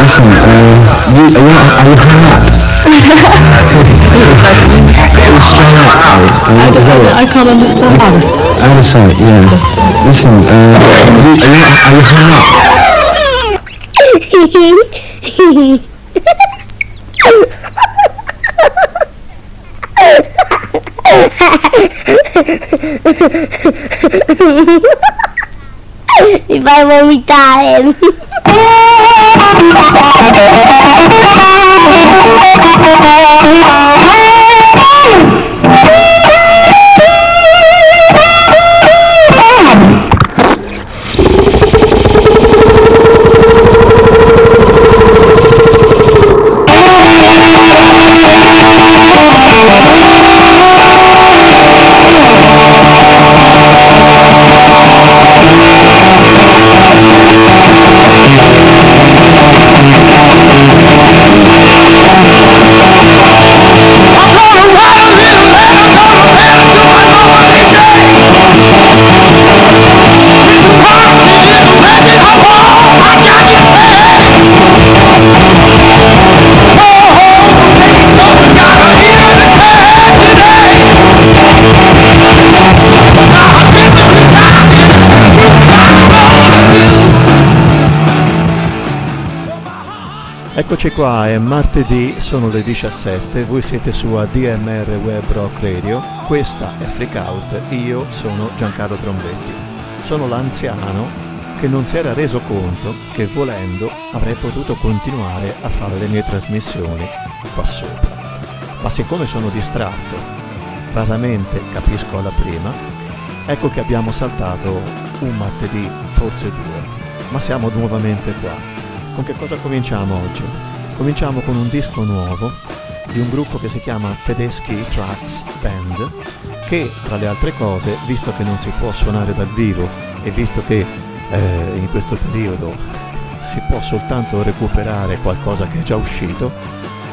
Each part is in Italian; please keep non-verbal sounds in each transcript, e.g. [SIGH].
Listen, uh, you, are, you, are you hung up? You're strung up, right? Is? I can't understand us. I'm sorry, yeah. Listen, uh, you, are, you, are you hung up? Mi fai vomitare. [LAUGHS] Eccoci qua, è martedì, sono le 17, voi siete su ADMR Web Rock Radio, questa è Freak Out, io sono Giancarlo Trombetti. Sono l'anziano che non si era reso conto che volendo avrei potuto continuare a fare le mie trasmissioni qua sopra. Ma siccome sono distratto, raramente capisco alla prima, ecco che abbiamo saltato un martedì, forse due, ma siamo nuovamente qua. Con che cosa cominciamo oggi? Cominciamo con un disco nuovo di un gruppo che si chiama Tedeschi Tracks Band che tra le altre cose, visto che non si può suonare dal vivo e visto che eh, in questo periodo si può soltanto recuperare qualcosa che è già uscito,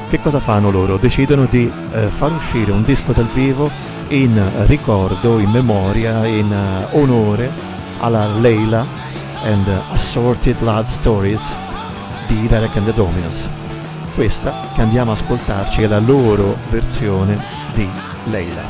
che cosa fanno loro? Decidono di eh, far uscire un disco dal vivo in ricordo, in memoria, in uh, onore alla Leila and Assorted Love Stories di Derek and Dominos. Questa che andiamo a ascoltarci è la loro versione di Leila.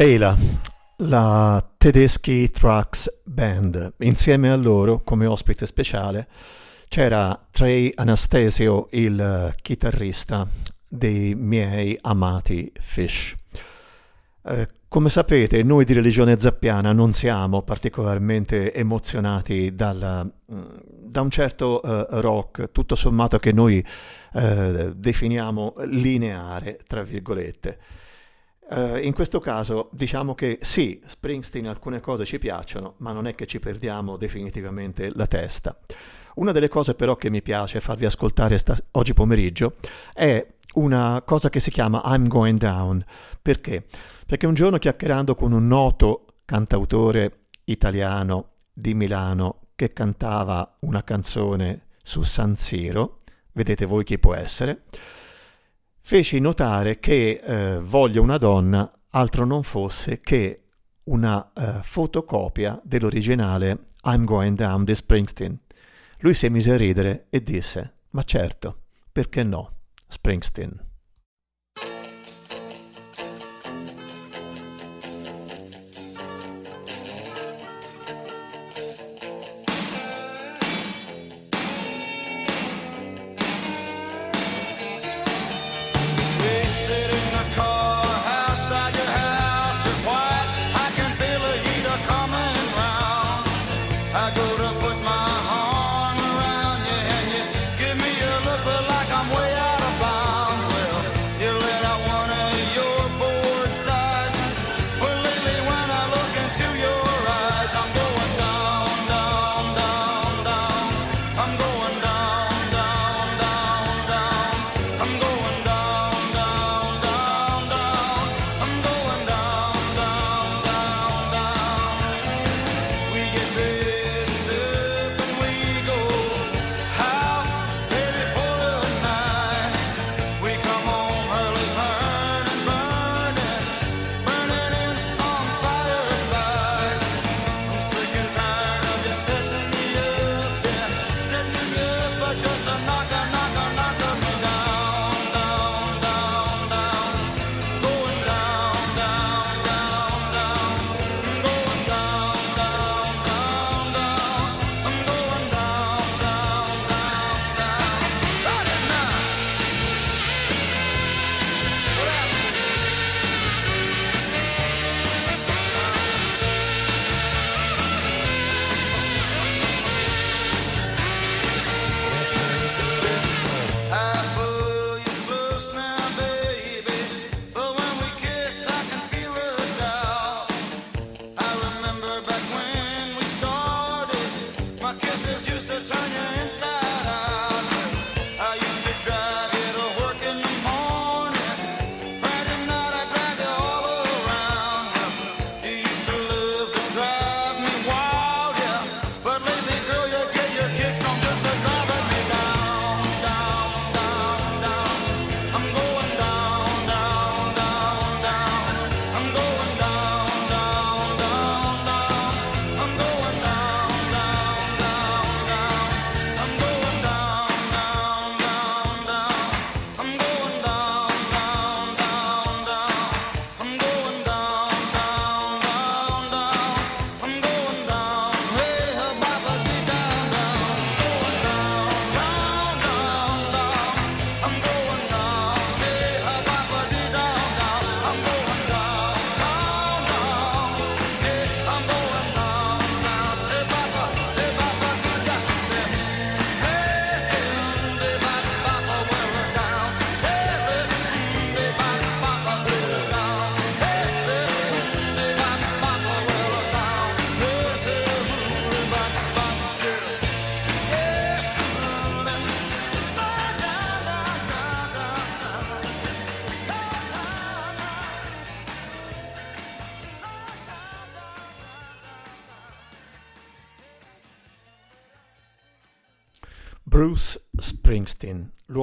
Leila, la Tedeschi Trucks Band. Insieme a loro, come ospite speciale, c'era Trey Anastasio, il eh, chitarrista dei miei amati Fish. Eh, come sapete, noi di religione zappiana non siamo particolarmente emozionati dalla, mm, da un certo eh, rock, tutto sommato che noi eh, definiamo lineare, tra virgolette. Uh, in questo caso diciamo che sì, Springsteen alcune cose ci piacciono, ma non è che ci perdiamo definitivamente la testa. Una delle cose però che mi piace farvi ascoltare stas- oggi pomeriggio è una cosa che si chiama I'm Going Down. Perché? Perché un giorno chiacchierando con un noto cantautore italiano di Milano che cantava una canzone su San Siro, vedete voi chi può essere, feci notare che eh, Voglio una donna altro non fosse che una eh, fotocopia dell'originale I'm Going Down the Springsteen. Lui si mise a ridere e disse, ma certo, perché no, Springsteen.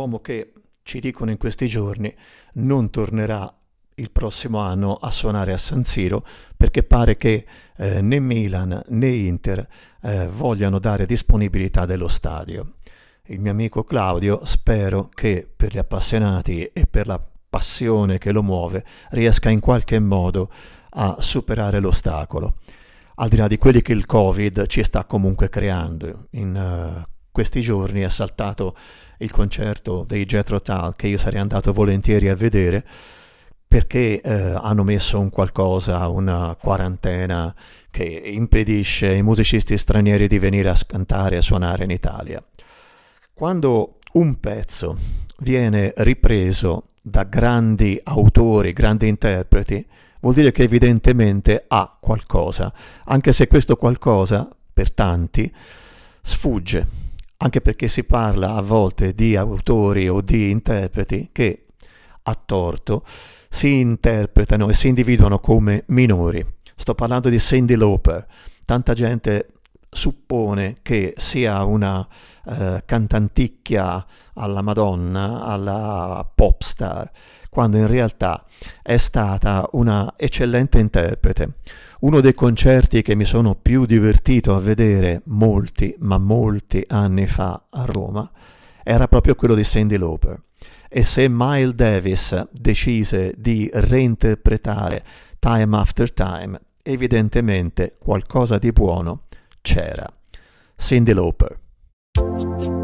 uomo che, ci dicono in questi giorni, non tornerà il prossimo anno a suonare a San Siro perché pare che eh, né Milan né Inter eh, vogliano dare disponibilità dello stadio. Il mio amico Claudio spero che per gli appassionati e per la passione che lo muove riesca in qualche modo a superare l'ostacolo. Al di là di quelli che il Covid ci sta comunque creando, in uh, questi giorni è saltato il concerto dei Jethro Tull che io sarei andato volentieri a vedere perché eh, hanno messo un qualcosa, una quarantena che impedisce ai musicisti stranieri di venire a cantare e a suonare in Italia. Quando un pezzo viene ripreso da grandi autori, grandi interpreti, vuol dire che evidentemente ha qualcosa, anche se questo qualcosa, per tanti, sfugge, anche perché si parla a volte di autori o di interpreti che, a torto, si interpretano e si individuano come minori. Sto parlando di Cindy Lauper. Tanta gente suppone che sia una uh, cantanticchia alla Madonna, alla pop star, quando in realtà è stata una eccellente interprete. Uno dei concerti che mi sono più divertito a vedere molti, ma molti anni fa a Roma, era proprio quello di Cindy Lauper. E se Miles Davis decise di reinterpretare Time After Time, evidentemente qualcosa di buono c'era. Cindy Lauper.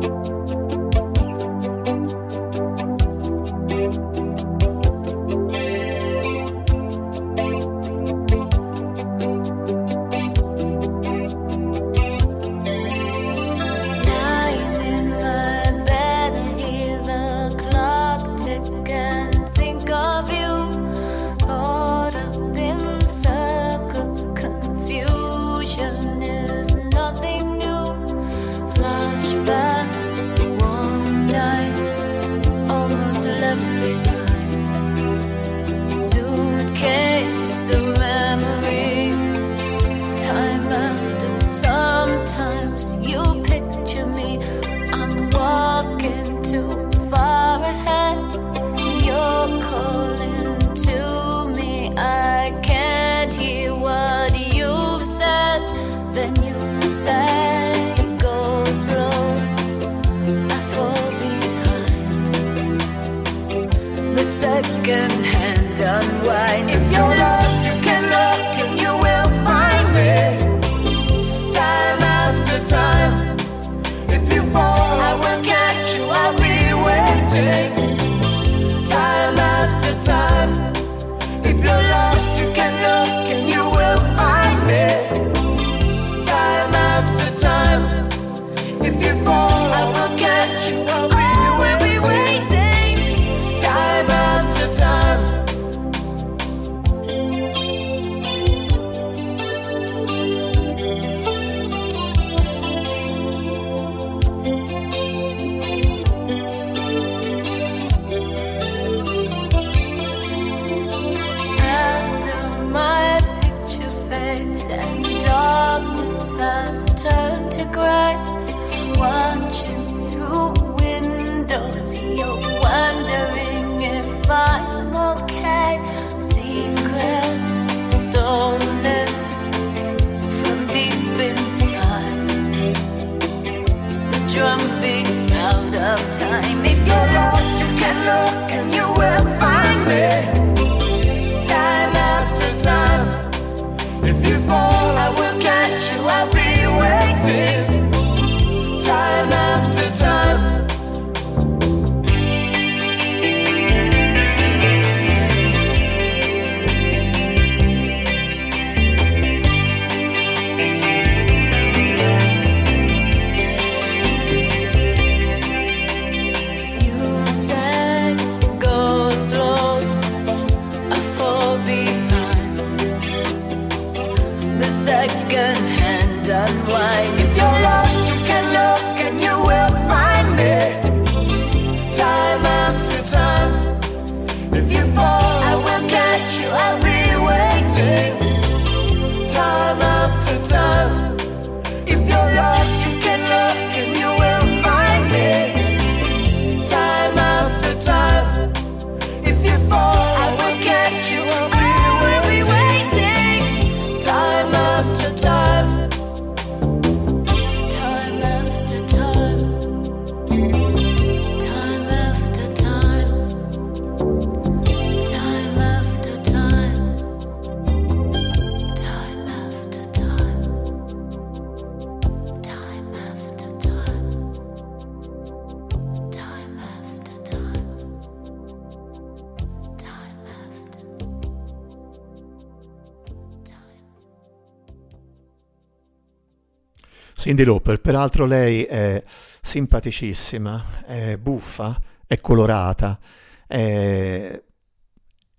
Cindy Lauper, peraltro lei è simpaticissima, è buffa, è colorata, è,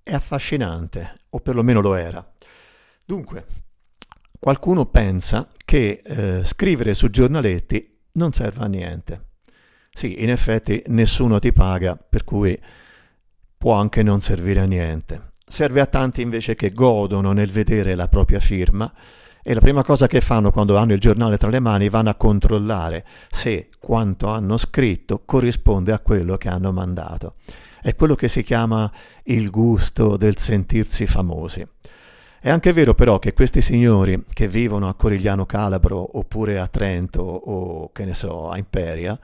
è affascinante, o perlomeno lo era. Dunque, qualcuno pensa che eh, scrivere su giornaletti non serva a niente. Sì, in effetti nessuno ti paga, per cui può anche non servire a niente. Serve a tanti invece che godono nel vedere la propria firma e la prima cosa che fanno quando hanno il giornale tra le mani vanno a controllare se quanto hanno scritto corrisponde a quello che hanno mandato. È quello che si chiama il gusto del sentirsi famosi. È anche vero però che questi signori che vivono a Corigliano Calabro oppure a Trento o che ne so, a Imperia,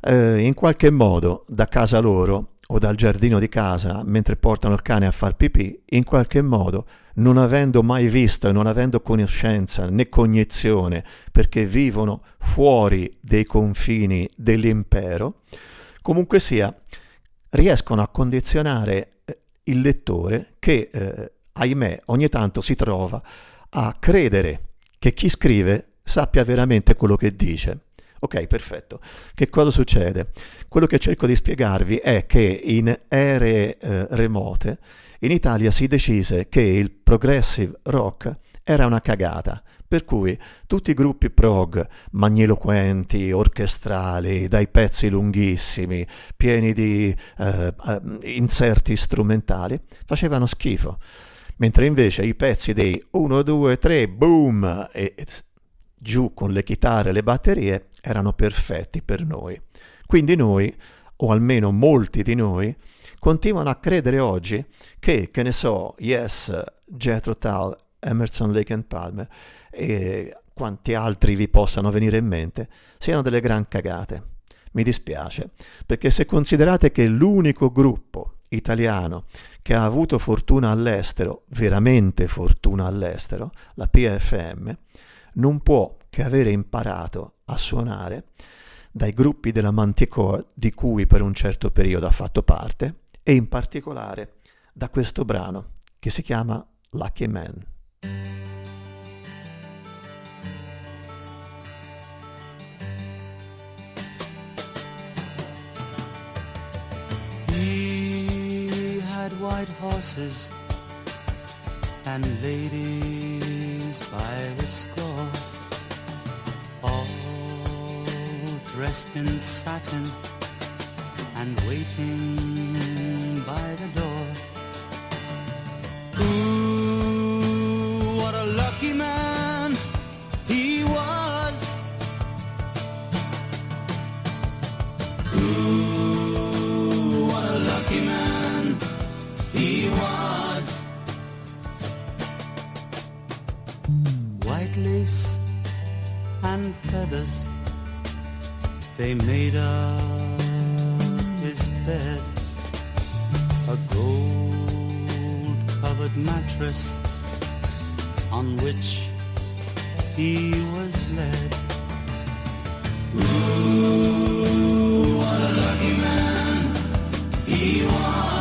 eh, in qualche modo da casa loro o dal giardino di casa mentre portano il cane a far pipì, in qualche modo, non avendo mai visto non avendo conoscenza né cognizione, perché vivono fuori dei confini dell'impero, comunque sia, riescono a condizionare eh, il lettore che, eh, ahimè, ogni tanto si trova a credere che chi scrive sappia veramente quello che dice. Ok, perfetto. Che cosa succede? Quello che cerco di spiegarvi è che in ere eh, remote in Italia si decise che il progressive rock era una cagata, per cui tutti i gruppi prog magniloquenti, orchestrali, dai pezzi lunghissimi, pieni di eh, eh, inserti strumentali, facevano schifo. Mentre invece i pezzi dei 1, 2, 3, boom, e, giù con le chitarre e le batterie erano perfetti per noi. Quindi noi, o almeno molti di noi, continuano a credere oggi che, che ne so, Yes, Jethro Tull, Emerson, Lake and Palmer e quanti altri vi possano venire in mente, siano delle gran cagate. Mi dispiace, perché se considerate che l'unico gruppo italiano che ha avuto fortuna all'estero, veramente fortuna all'estero, la PFM, non può che avere imparato a suonare dai gruppi della Manticore di cui per un certo periodo ha fatto parte e in particolare da questo brano che si chiama Lucky Man. He white horses and ladies by the score, all dressed in satin and waiting by the door. Ooh, what a lucky man he was. Ooh, what a lucky man he was. White lace and feathers, they made up his bed. A gold covered mattress on which he was led. Ooh, what a lucky man he was.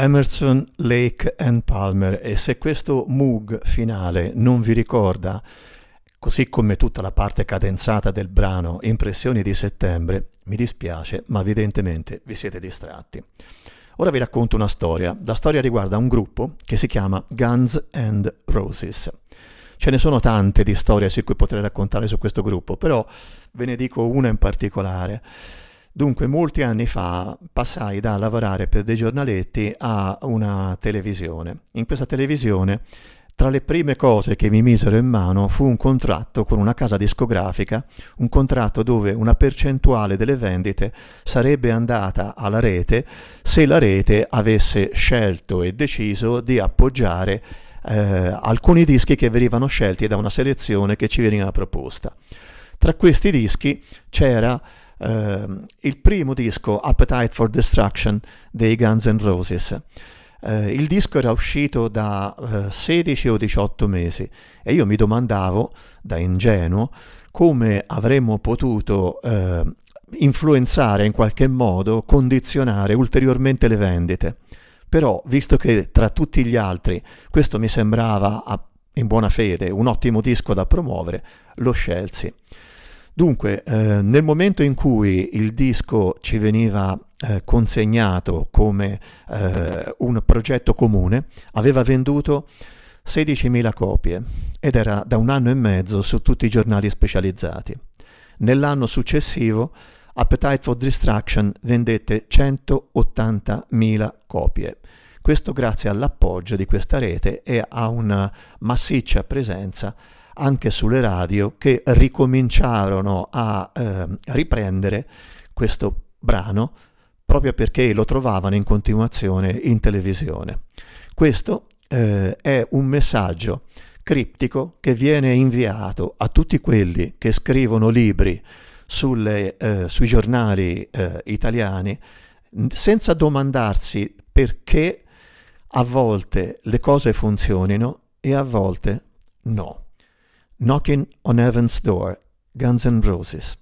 Emerson, Lake and Palmer e se questo Moog finale non vi ricorda, così come tutta la parte cadenzata del brano Impressioni di settembre, mi dispiace, ma evidentemente vi siete distratti. Ora vi racconto una storia. La storia riguarda un gruppo che si chiama Guns and Roses. Ce ne sono tante di storie su cui potrei raccontare su questo gruppo, però ve ne dico una in particolare. Dunque, molti anni fa passai da lavorare per dei giornaletti a una televisione. In questa televisione, tra le prime cose che mi misero in mano fu un contratto con una casa discografica, un contratto dove una percentuale delle vendite sarebbe andata alla rete se la rete avesse scelto e deciso di appoggiare eh, alcuni dischi che venivano scelti da una selezione che ci veniva proposta. Tra questi dischi c'era Uh, il primo disco Appetite for Destruction dei Guns N' Roses. Uh, il disco era uscito da uh, 16 o 18 mesi e io mi domandavo, da ingenuo, come avremmo potuto influenzare in qualche modo, condizionare ulteriormente le vendite. Però, visto che tra tutti gli altri questo mi sembrava, in buona fede, un ottimo disco da promuovere, lo scelsi. Dunque, eh, nel momento in cui il disco ci veniva eh, consegnato come eh, un progetto comune, aveva venduto 16.000 copie ed era da un anno e mezzo su tutti i giornali specializzati. Nell'anno successivo Appetite for Destruction vendette 180.000 copie. Questo grazie all'appoggio di questa rete e a una massiccia presenza anche sulle radio che ricominciarono a eh, riprendere questo brano proprio perché lo trovavano in continuazione in televisione. Questo eh, è un messaggio criptico che viene inviato a tutti quelli che scrivono libri sulle, eh, sui giornali eh, italiani senza domandarsi perché a volte le cose funzionino e a volte no. Knocking on Heaven's Door, Guns N' Roses.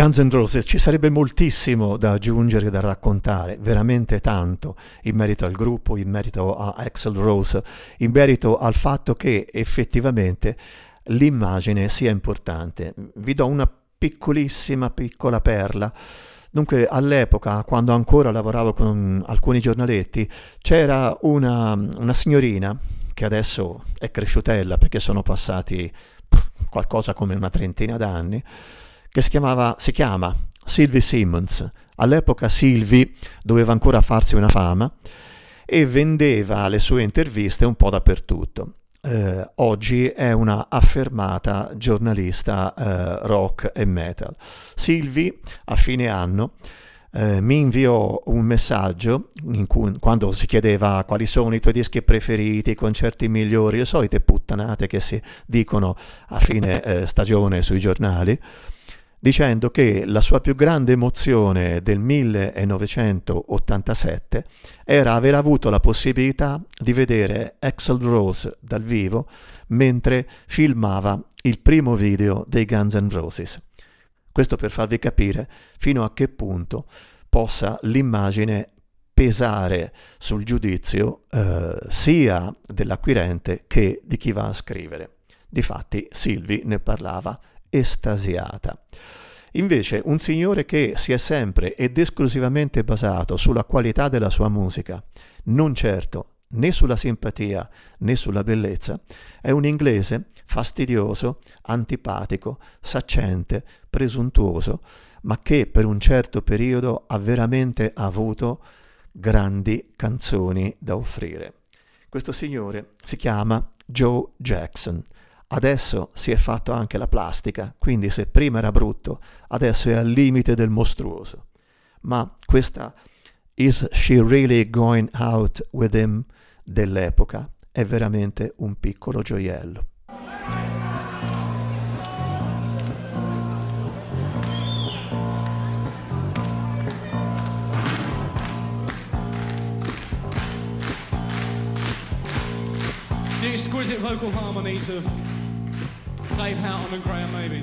Guns N' Roses ci sarebbe moltissimo da aggiungere, da raccontare, veramente tanto in merito al gruppo, in merito a Axel Rose, in merito al fatto che effettivamente l'immagine sia importante. Vi do una piccolissima, piccola perla. Dunque, all'epoca, quando ancora lavoravo con alcuni giornaletti, c'era una, una signorina che adesso è cresciutella perché sono passati qualcosa come una trentina d'anni, che si, chiamava, si chiama Sylvie Simmons. All'epoca Sylvie doveva ancora farsi una fama e vendeva le sue interviste un po' dappertutto. Eh, oggi è una affermata giornalista eh, rock e metal. Sylvie a fine anno eh, mi inviò un messaggio cui, quando si chiedeva quali sono i tuoi dischi preferiti, i concerti migliori, le solite puttanate che si dicono a fine eh, stagione sui giornali dicendo che la sua più grande emozione del 1987 era aver avuto la possibilità di vedere Axel Rose dal vivo mentre filmava il primo video dei Guns N' Roses. Questo per farvi capire fino a che punto possa l'immagine pesare sul giudizio eh, sia dell'acquirente che di chi va a scrivere. Difatti Silvi ne parlava estasiata. Invece un signore che si è sempre ed esclusivamente basato sulla qualità della sua musica, non certo né sulla simpatia né sulla bellezza, è un inglese fastidioso, antipatico, saccente, presuntuoso, ma che per un certo periodo ha veramente avuto grandi canzoni da offrire. Questo signore si chiama Joe Jackson Adesso si è fatto anche la plastica, quindi se prima era brutto, adesso è al limite del mostruoso. Ma questa Is She Really Going Out With Him dell'epoca è veramente un piccolo gioiello. The exquisite vocal harmonies of Dave Houghton and Graham Maybe.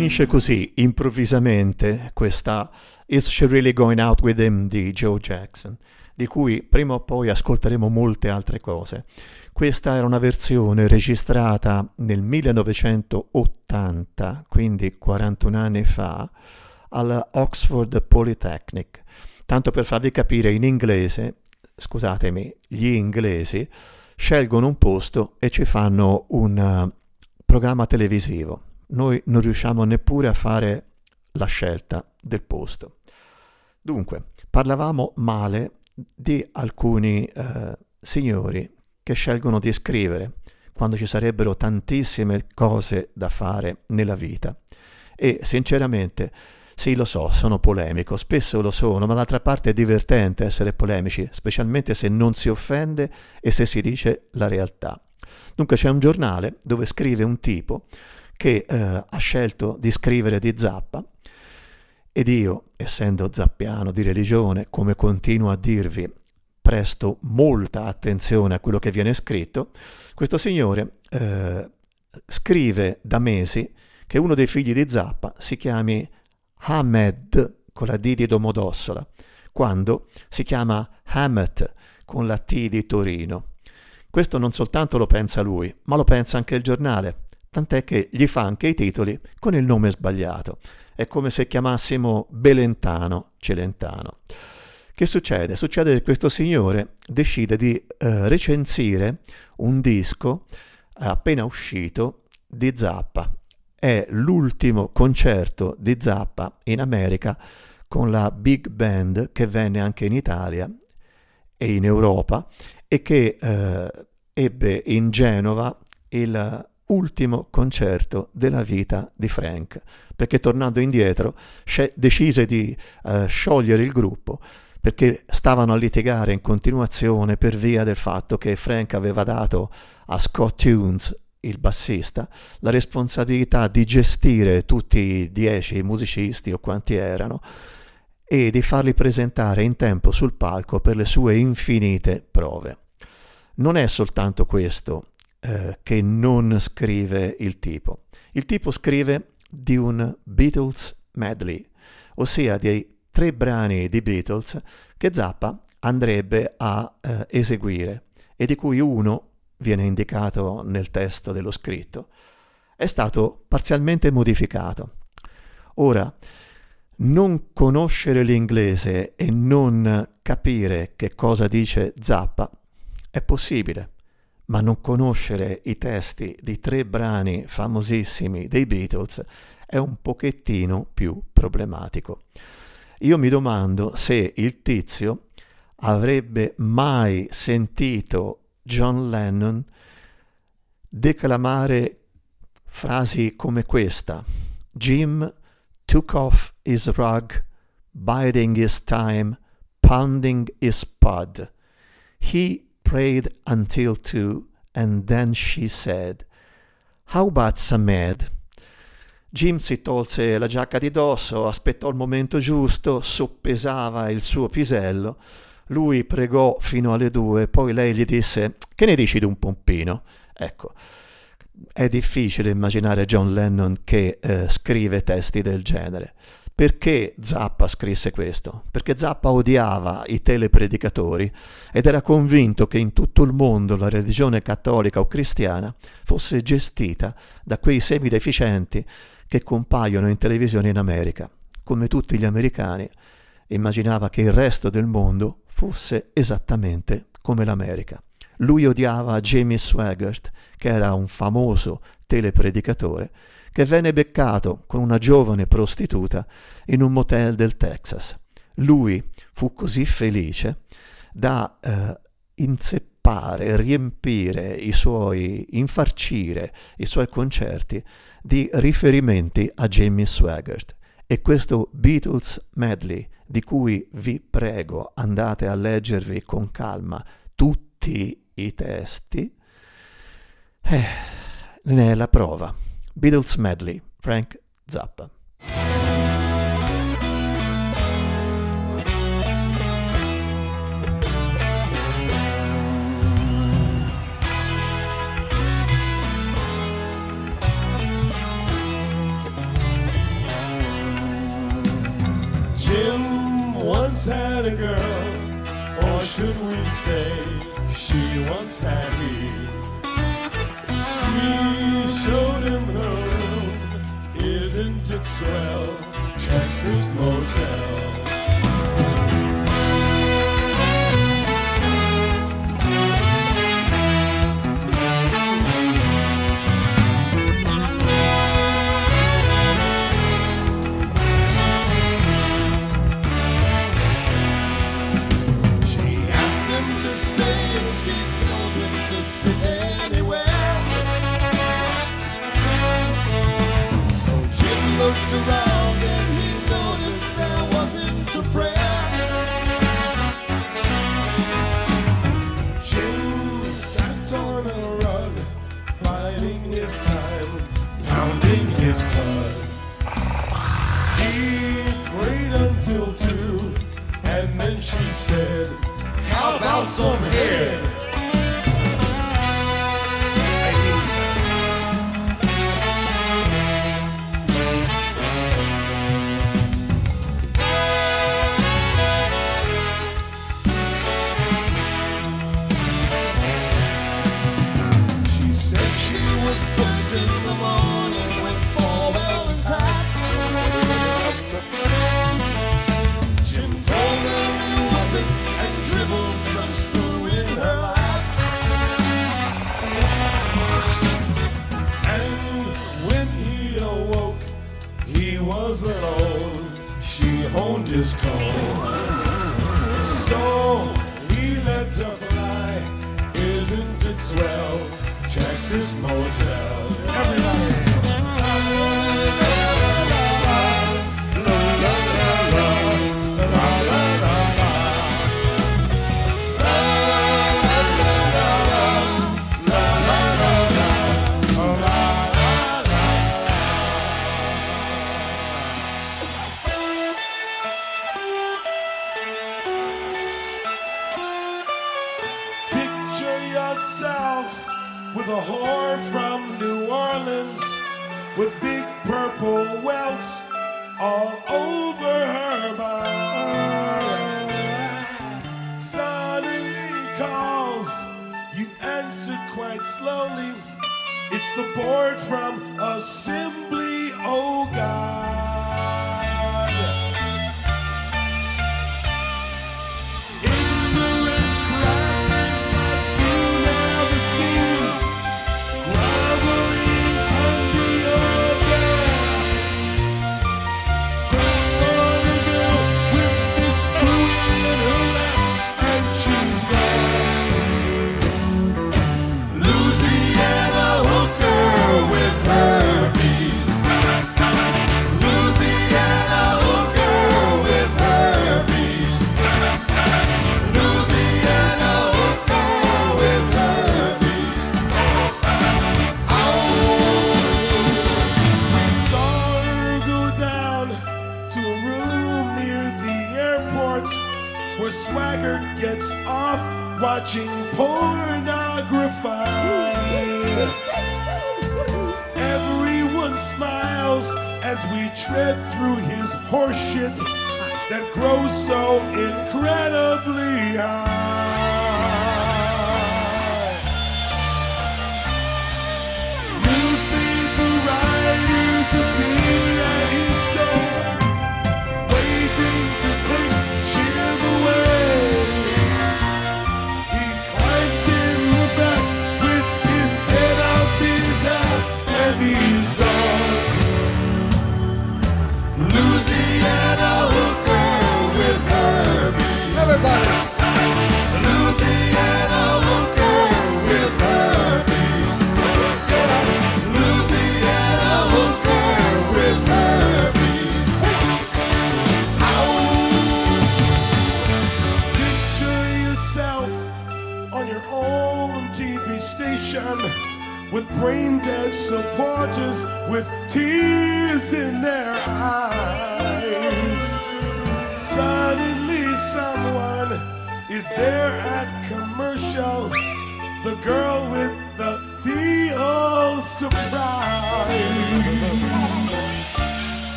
Finisce così, improvvisamente, questa Is She Really Going Out With Him di Joe Jackson, di cui prima o poi ascolteremo molte altre cose. Questa era una versione registrata nel 1980, quindi 41 anni fa, alla Oxford Polytechnic. Tanto per farvi capire, in inglese, scusatemi, gli inglesi scelgono un posto e ci fanno un uh, programma televisivo. Noi non riusciamo neppure a fare la scelta del posto. Dunque, parlavamo male di alcuni eh, signori che scelgono di scrivere quando ci sarebbero tantissime cose da fare nella vita. E sinceramente, sì, lo so, sono polemico, spesso lo sono, ma d'altra parte è divertente essere polemici, specialmente se non si offende e se si dice la realtà. Dunque c'è un giornale dove scrive un tipo che eh, ha scelto di scrivere di Zappa ed io, essendo zappiano di religione, come continuo a dirvi, presto molta attenzione a quello che viene scritto, questo signore eh, scrive da mesi che uno dei figli di Zappa si chiami Hamed con la D di Domodossola, quando si chiama Hamet con la T di Torino. Questo non soltanto lo pensa lui, ma lo pensa anche il giornale, tant'è che gli fa anche i titoli con il nome sbagliato. È come se chiamassimo Belentano Celentano. Che succede? Succede che questo signore decide di eh, recensire un disco appena uscito di Zappa. È l'ultimo concerto di Zappa in America con la big band che venne anche in Italia e in Europa e che eh, ebbe in Genova il ultimo concerto della vita di Frank, perché tornando indietro decise di eh, sciogliere il gruppo perché stavano a litigare in continuazione per via del fatto che Frank aveva dato a Scott Tunes, il bassista, la responsabilità di gestire tutti i dieci musicisti o quanti erano e di farli presentare in tempo sul palco per le sue infinite prove. Non è soltanto questo eh, che non scrive il tipo. Il tipo scrive di un Beatles medley, ossia dei tre brani di Beatles che Zappa andrebbe a eh, eseguire e di cui uno viene indicato nel testo dello scritto, è stato parzialmente modificato. Ora, non conoscere l'inglese e non capire che cosa dice Zappa è possibile, ma non conoscere i testi di tre brani famosissimi dei Beatles è un pochettino più problematico. Io mi domando se il tizio avrebbe mai sentito John Lennon declamare frasi come questa. Jim took off his rug, biding his time, pounding his pud. He prayed until two, and then she said, How about some med? Jim si tolse la giacca di dosso, aspettò il momento giusto, soppesava il suo pisello. Lui pregò fino alle due, poi lei gli disse: Che ne dici di un pompino? Ecco, è difficile immaginare John Lennon che eh, scrive testi del genere. Perché Zappa scrisse questo? Perché Zappa odiava i telepredicatori ed era convinto che in tutto il mondo la religione cattolica o cristiana fosse gestita da quei semideficienti che compaiono in televisione in America. Come tutti gli americani, immaginava che il resto del mondo fosse esattamente come l'America. Lui odiava Jamie Swaggart, che era un famoso telepredicatore, che venne beccato con una giovane prostituta in un motel del Texas. Lui fu così felice da eh, inzeppare, riempire i suoi, infarcire i suoi concerti di riferimenti a Jamie Swaggart. E questo Beatles medley, di cui vi prego andate a leggervi con calma tutti i testi, eh, ne è la prova. Beatles Medley, Frank Zappa. once had a girl, or should we say she once had me? Isn't it swell? Texas Motel.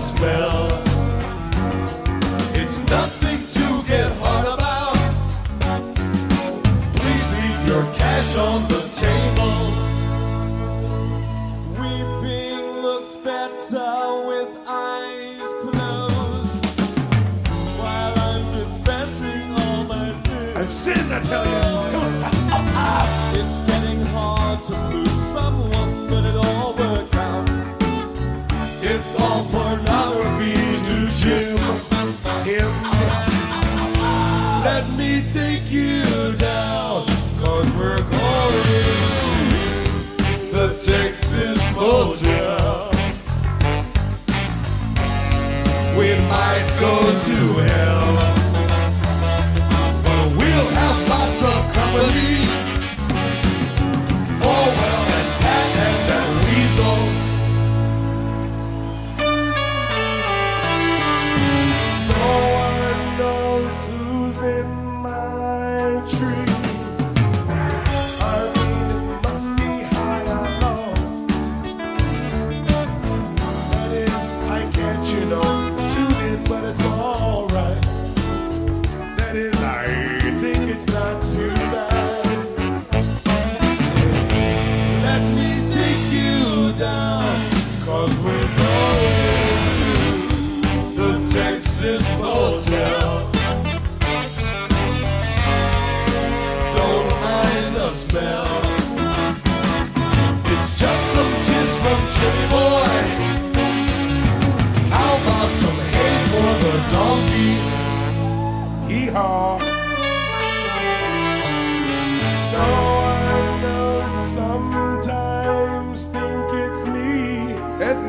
Smell. It's nothing to get hard about. Please leave your cash on the table. Weeping looks better with eyes closed. While I'm confessing all my sins. I've sinned, I tell you. [LAUGHS] It's getting hard to please someone, but it all works out. It's all take you down,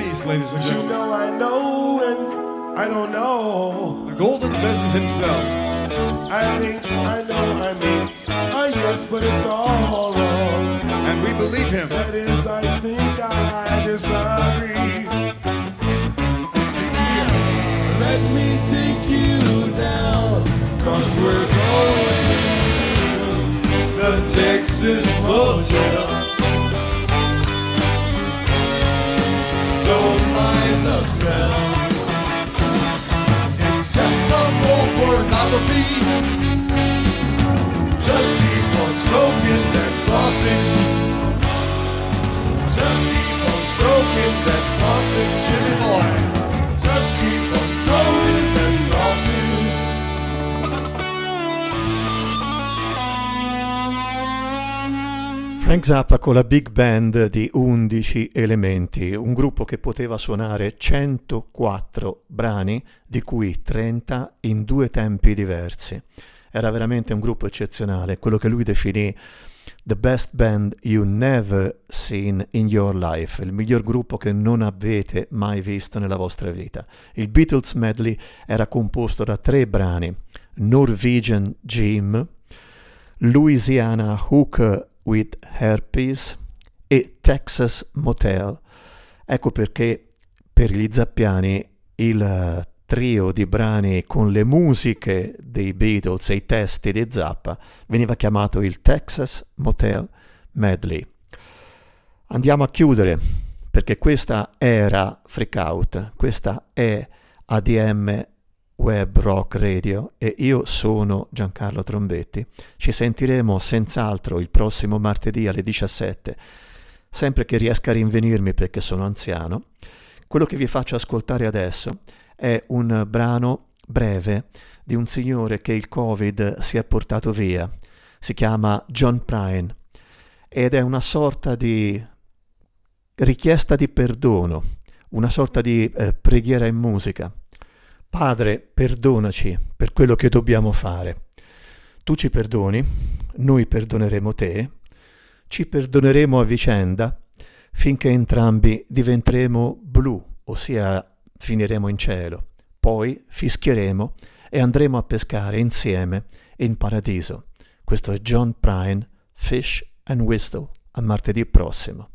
Ed ladies and But you know I know and I don't know. The golden pheasant himself. I think I know I mean ah yes, but it's all wrong. And we believe him. That is, I think I disagree. See, let me take you down, cause we're going to the Texas Motel. Smell. It's just some old pornography. Just keep on stroking that sausage. Just keep on stroking that sausage, Jimmy boy. Frank Zappa con la big band di 11 elementi, un gruppo che poteva suonare 104 brani, di cui 30 in due tempi diversi. Era veramente un gruppo eccezionale, quello che lui definì The best band you never seen in your life, il miglior gruppo che non avete mai visto nella vostra vita. Il Beatles medley era composto da tre brani: Norwegian Jim, Louisiana Hooker with Herpes e Texas Motel. Ecco perché per gli zappiani il eh, trio di brani con le musiche dei Beatles e i testi di Zappa veniva chiamato il Texas Motel Medley. Andiamo a chiudere perché questa era Freak Out, questa è ADM Web Rock Radio e io sono Giancarlo Trombetti. Ci sentiremo senz'altro il prossimo martedì alle 17, sempre che riesca a rinvenirmi perché sono anziano. Quello che vi faccio ascoltare adesso è un brano breve di un signore che il Covid si è portato via. Si chiama John Prine ed è una sorta di richiesta di perdono, una sorta di eh, preghiera in musica. Padre, perdonaci per quello che dobbiamo fare. Tu ci perdoni, noi perdoneremo te, ci perdoneremo a vicenda finché entrambi diventeremo blu, ossia finiremo in cielo. Poi fischieremo e andremo a pescare insieme in paradiso. Questo è John Prine, Fish and Whistle. A martedì prossimo.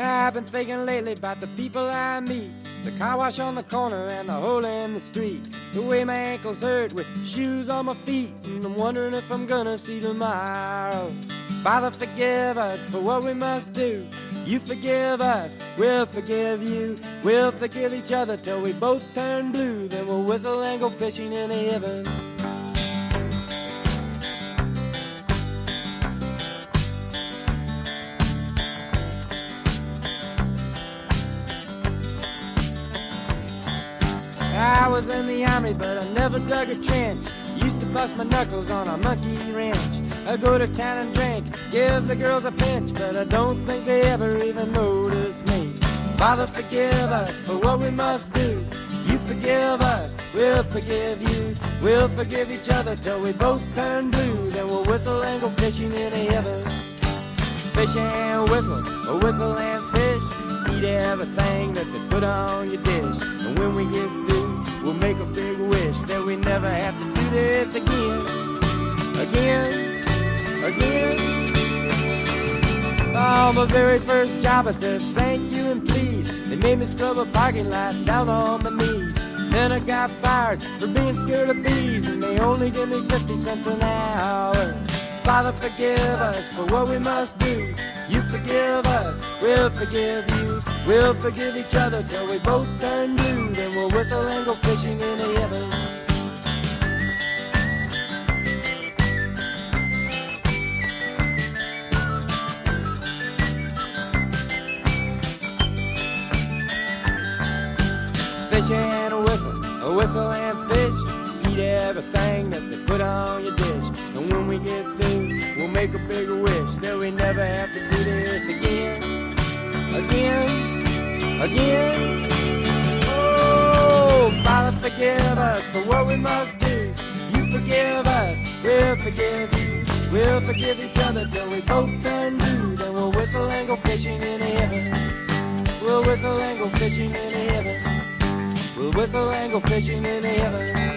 I've been thinking lately about the people I meet. The car wash on the corner and the hole in the street. The way my ankles hurt with shoes on my feet. And I'm wondering if I'm gonna see tomorrow. Father, forgive us for what we must do. You forgive us, we'll forgive you. We'll forgive each other till we both turn blue. Then we'll whistle and go fishing in heaven. I was in the army, but I never dug a trench. Used to bust my knuckles on a monkey wrench. I go to town and drink, give the girls a pinch, but I don't think they ever even notice me. Father, forgive us for what we must do. You forgive us, we'll forgive you. We'll forgive each other till we both turn blue. Then we'll whistle and go fishing in heaven. Fish and whistle, or whistle and fish. Eat everything that they put on your dish. Again. Oh, my very first job, I said thank you and please. They made me scrub a parking lot down on my knees. Then I got fired for being scared of bees, and they only give me 50 cents an hour. Father, forgive us for what we must do. You forgive us, we'll forgive you. We'll forgive each other till we both turn blue. Then we'll whistle and go fishing in the heaven. Fish and a whistle, a whistle and fish. Eat everything that they put on your dish. And when we get through, we'll make a bigger wish that we never have to do this again. Again, again. Oh, Father, forgive us for what we must do. You forgive us, we'll forgive you. We'll forgive each other till we both turn blue. Then we'll whistle and go fishing in heaven. We'll whistle and go fishing in heaven. We'll whistle and go fishing in the heaven.